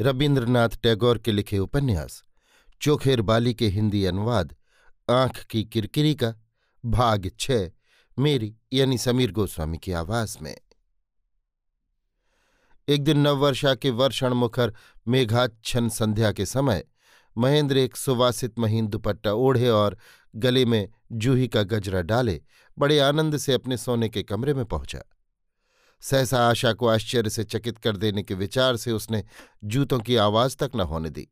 रविन्द्रनाथ टैगोर के लिखे उपन्यास, चोखेर बाली के हिंदी अनुवाद, आँख की किरकिरी का भाग छ, मेरी यानी समीर गोस्वामी की आवाज़ में। एक दिन नववर्षा के वर्षण मुखर मेघाच्छन संध्या के समय, महेंद्र एक सुवासित महीन दुपट्टा ओढ़े और गले में जूही का गजरा डाले, बड़े आनंद से अपने सोने के कमरे में पहुँचा। सहसा आशा को आश्चर्य से चकित कर देने के विचार से उसने जूतों की आवाज़ तक न होने दी।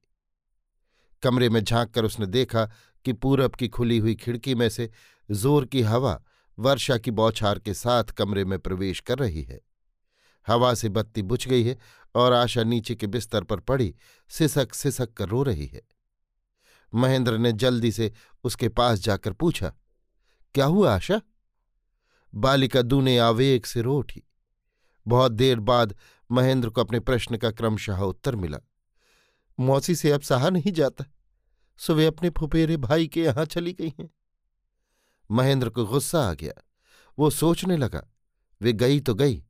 कमरे में झाँक कर उसने देखा कि पूरब की खुली हुई खिड़की में से ज़ोर की हवा वर्षा की बौछार के साथ कमरे में प्रवेश कर रही है। हवा से बत्ती बुझ गई है और आशा नीचे के बिस्तर पर पड़ी, सिसक सिसक कर रो रही है। महेंद्र ने जल्दी से उसके पास जाकर पूछा, क्या हुआ आशा? बालिका दूने आवेग से रो उठी। बहुत देर बाद महेंद्र को अपने प्रश्न का क्रमशः उत्तर मिला। मौसी से अब सहा नहीं जाता। सो वे अपने फुपेरे भाई के यहाँ चली गई हैं। महेंद्र को गुस्सा आ गया। वो सोचने लगा, वे गई तो गई,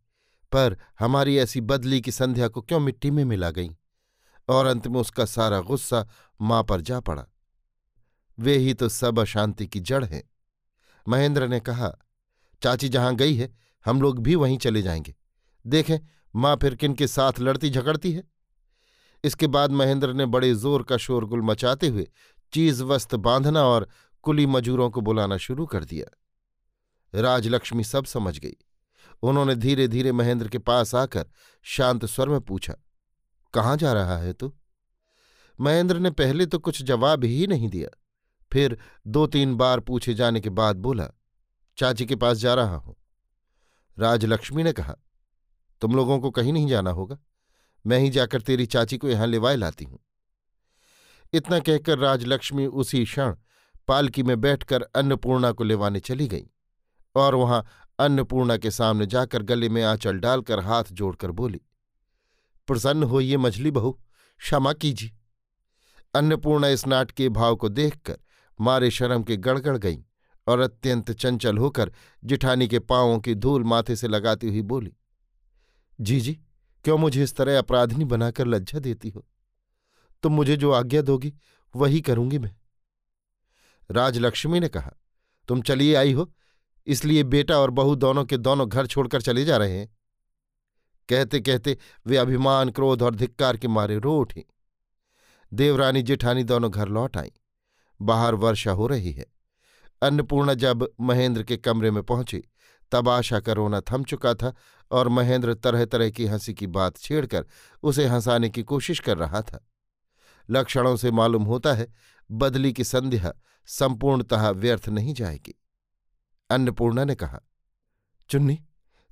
पर हमारी ऐसी बदली की संध्या को क्यों मिट्टी में मिला गई? और अंत में उसका सारा गुस्सा माँ पर जा पड़ा। वे ही तो सब अशांति की जड़ हैं। महेंद्र ने कहा, चाची जहाँ गई है, हम लोग भी वहीं चले जाएँगे। देखें, माँ फिर किन के साथ लड़ती झगड़ती है। इसके बाद महेंद्र ने बड़े ज़ोर का शोरगुल मचाते हुए चीज़ वस्त बांधना और कुली मजूरों को बुलाना शुरू कर दिया। राजलक्ष्मी सब समझ गई। उन्होंने धीरे धीरे महेंद्र के पास आकर शांत स्वर में पूछा, कहाँ जा रहा है तू? महेंद्र ने पहले तो कुछ जवाब ही नहीं दिया। फिर दो तीन बार पूछे जाने के बाद बोला, चाची के पास जा रहा हूँ। राजलक्ष्मी ने कहा तुम लोगों को कहीं नहीं जाना होगा। मैं ही जाकर तेरी चाची को यहाँ लिवाए लाती हूँ। इतना कहकर राजलक्ष्मी उसी क्षण पालकी में बैठकर अन्नपूर्णा को लिवाने चली गई और वहाँ अन्नपूर्णा के सामने जाकर गले में आंचल डालकर हाथ जोड़कर बोली, प्रसन्न होइए मझली बहू, क्षमा कीजिए। अन्नपूर्णा इस नाटकीय भाव को देखकर मारे शर्म के गड़गड़ गई और अत्यंत चंचल होकर जिठानी के पांवों की धूल माथे से लगाती हुई बोली जी जी। क्यों मुझे इस तरह अपराधनी बनाकर लज्जा देती हो? तुम मुझे जो आज्ञा दोगी, वही करूँगी मैं। राजलक्ष्मी ने कहा, तुम चलिए आई हो, इसलिए बेटा और बहू दोनों के दोनों घर छोड़कर चले जा रहे हैं। कहते कहते वे अभिमान, क्रोध और धिक्कार के मारे रो उठी। देवरानी, जेठानी दोनों घर लौट आईं। बाहर वर्षा हो रही है। अन्नपूर्णा जब महेंद्र के कमरे में पहुँची तब आशा का रोना थम चुका था और महेंद्र तरह तरह की हँसी की बात छेड़कर उसे हंसाने की कोशिश कर रहा था। लक्षणों से मालूम होता है, बदली की संध्या संपूर्णतः व्यर्थ नहीं जाएगी। अन्नपूर्णा ने कहा, चुन्नी,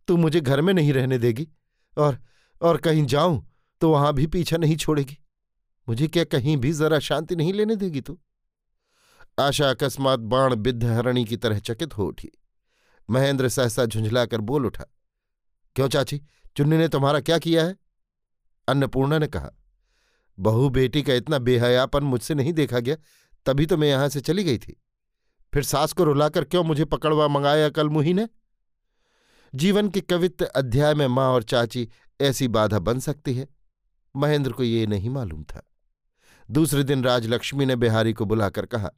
तू मुझे घर में नहीं रहने देगी और और कहीं जाऊँ तो वहाँ भी पीछा नहीं छोड़ेगी। मुझे क्या कहीं भी जरा शांति नहीं लेने देगी तू? आशा अकस्मात बाण बिद्ध हरणी की तरह चकित हो उठी। महेंद्र सहसा झुंझलाकर बोल उठा, क्यों चाची? चुन्नी ने तुम्हारा क्या किया है? अन्नपूर्णा ने कहा, बहू बेटी का इतना बेहयापन मुझसे नहीं देखा गया, तभी तो मैं यहाँ से चली गई थी। फिर सास को रुलाकर क्यों मुझे पकड़वा मंगाया कल मुही ने जीवन के कवित्त अध्याय में माँ और चाची ऐसी बाधा बन सकती है, महेंद्र को ये नहीं मालूम था। दूसरे दिन राजलक्ष्मी ने बिहारी को बुलाकर कहा,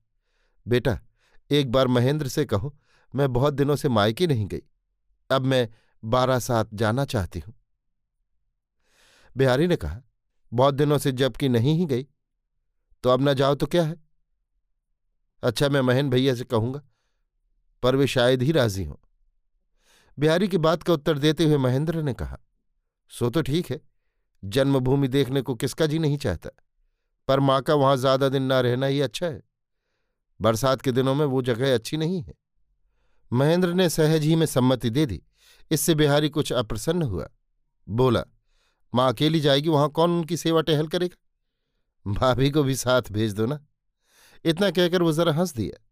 बेटा, एक बार महेंद्र से कहो मैं बहुत दिनों से मायके नहीं गई। अब मैं बारह सात जाना चाहती हूँ। बिहारी ने कहा, बहुत दिनों से जबकि नहीं ही गई तो अब ना जाओ तो क्या है? अच्छा मैं महेन भैया से कहूँगा, पर वे शायद ही राज़ी हों। बिहारी की बात का उत्तर देते हुए महेंद्र ने कहा, सो तो ठीक है, जन्मभूमि देखने को किसका जी नहीं चाहता? पर माँ का वहाँ ज़्यादा दिन ना रहना ही अच्छा है। बरसात के दिनों में वो जगह अच्छी नहीं है। महेंद्र ने सहज ही में सम्मति दे दी। इससे बिहारी कुछ अप्रसन्न हुआ। बोला, माँ अकेली जाएगी, वहाँ कौन उनकी सेवा टहल करेगा? भाभी को भी साथ भेज दो ना। इतना कहकर वो जरा हंस दिया।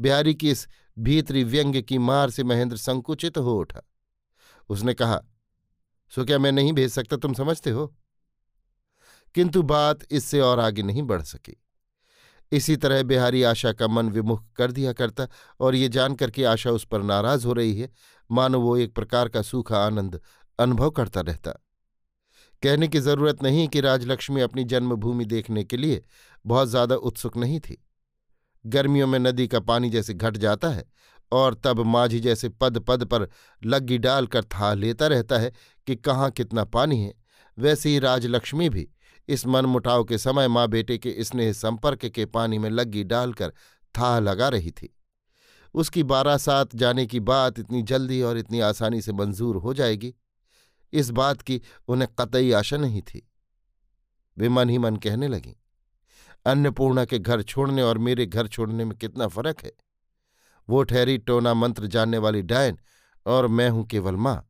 बिहारी की इस भीतरी व्यंग्य की मार से महेंद्र संकुचित तो हो उठा। उसने कहा, सो क्या मैं नहीं भेज सकता, तुम समझते हो? किंतु बात इससे और आगे नहीं बढ़ सकी। इसी तरह बिहारी आशा का मन विमुख कर दिया करता और ये जानकर कि आशा उस पर नाराज़ हो रही है, मानो वो एक प्रकार का सूखा आनंद अनुभव करता रहता। कहने की ज़रूरत नहीं कि राजलक्ष्मी अपनी जन्मभूमि देखने के लिए बहुत ज़्यादा उत्सुक नहीं थी। गर्मियों में नदी का पानी जैसे घट जाता है और तब माझी जैसे पद पद पर लग्गी डालकर था लेता रहता है कि कहाँ कितना पानी है, वैसे ही राजलक्ष्मी भी इस मनमुटाव के समय माँ बेटे के स्नेह संपर्क के पानी में लग्गी डालकर था लगा रही थी। उसकी बारह सात जाने की बात इतनी जल्दी और इतनी आसानी से मंजूर हो जाएगी। इस बात की उन्हें कतई आशा नहीं थी। वे मन ही मन कहने लगीं, अन्नपूर्णा के घर छोड़ने और मेरे घर छोड़ने में कितना फ़र्क है? वो ठहरी टोना मंत्र जानने वाली डायन और मैं हूँ केवल माँ।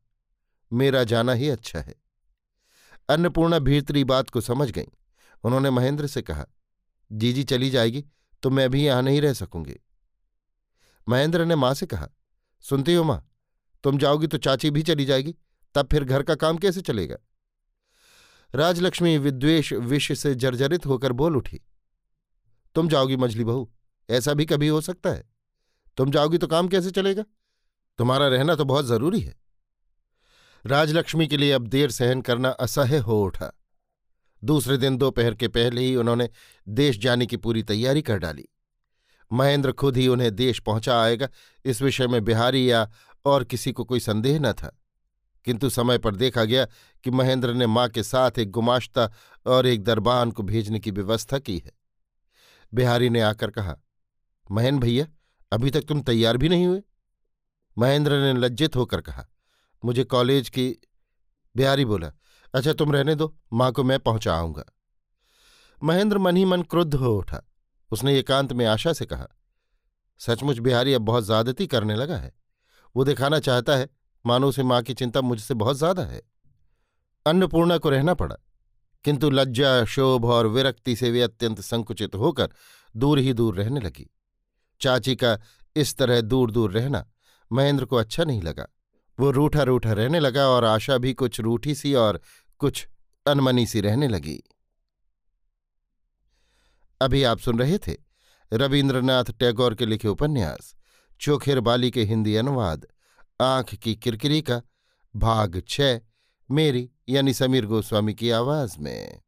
मेरा जाना ही अच्छा है। अन्नपूर्णा भीतरी बात को समझ गई। उन्होंने महेंद्र से कहा, जीजी चली जाएगी तो मैं भी यहाँ नहीं रह सकूँगी। महेंद्र ने माँ से कहा, सुनती हो माँ, तुम जाओगी तो चाची भी चली जाएगी, तब फिर घर का काम कैसे चलेगा? राजलक्ष्मी विद्वेश विष से जर्जरित होकर बोल उठी, तुम जाओगी मछली बहू, ऐसा भी कभी हो सकता है? तुम जाओगी तो काम कैसे चलेगा? तुम्हारा रहना तो बहुत ज़रूरी है। राजलक्ष्मी के लिए अब देर सहन करना असह्य हो उठा। दूसरे दिन दोपहर के पहले ही उन्होंने देश जाने की पूरी तैयारी कर डाली। महेंद्र खुद ही उन्हें देश पहुँचा आएगा, इस विषय में बिहारी या और किसी को कोई संदेह न था। किंतु समय पर देखा गया कि महेंद्र ने माँ के साथ एक गुमाश्ता और एक दरबान को भेजने की व्यवस्था की है। बिहारी ने आकर कहा, महेंद्र भैया, अभी तक तुम तैयार भी नहीं हुए? महेंद्र ने लज्जित होकर कहा मुझे कॉलेज की बिहारी बोला अच्छा तुम रहने दो, माँ को मैं पहुँचा आऊँगा। महेंद्र मन ही मन क्रुद्ध हो उठा। उसने एकांत में आशा से कहा, सचमुच बिहारी अब बहुत ज्यादती करने लगा है। वो दिखाना चाहता है, मानो उसे माँ की चिंता मुझसे बहुत ज़्यादा है। अन्नपूर्णा को रहना पड़ा, किंतु लज्जा, शोभ और विरक्ति से वे अत्यंत संकुचित होकर दूर ही दूर रहने लगी। चाची का इस तरह दूर दूर रहना महेंद्र को अच्छा नहीं लगा। वो रूठा रूठा रहने लगा और आशा भी कुछ रूठी सी और कुछ अनमनी सी रहने लगी। अभी आप सुन रहे थे रविन्द्रनाथ टैगोर के लिखे उपन्यास, चोखेर बाली के हिंदी अनुवाद, आँख की किरकिरी का भाग छ मेरी यानी समीर गोस्वामी की आवाज़ में।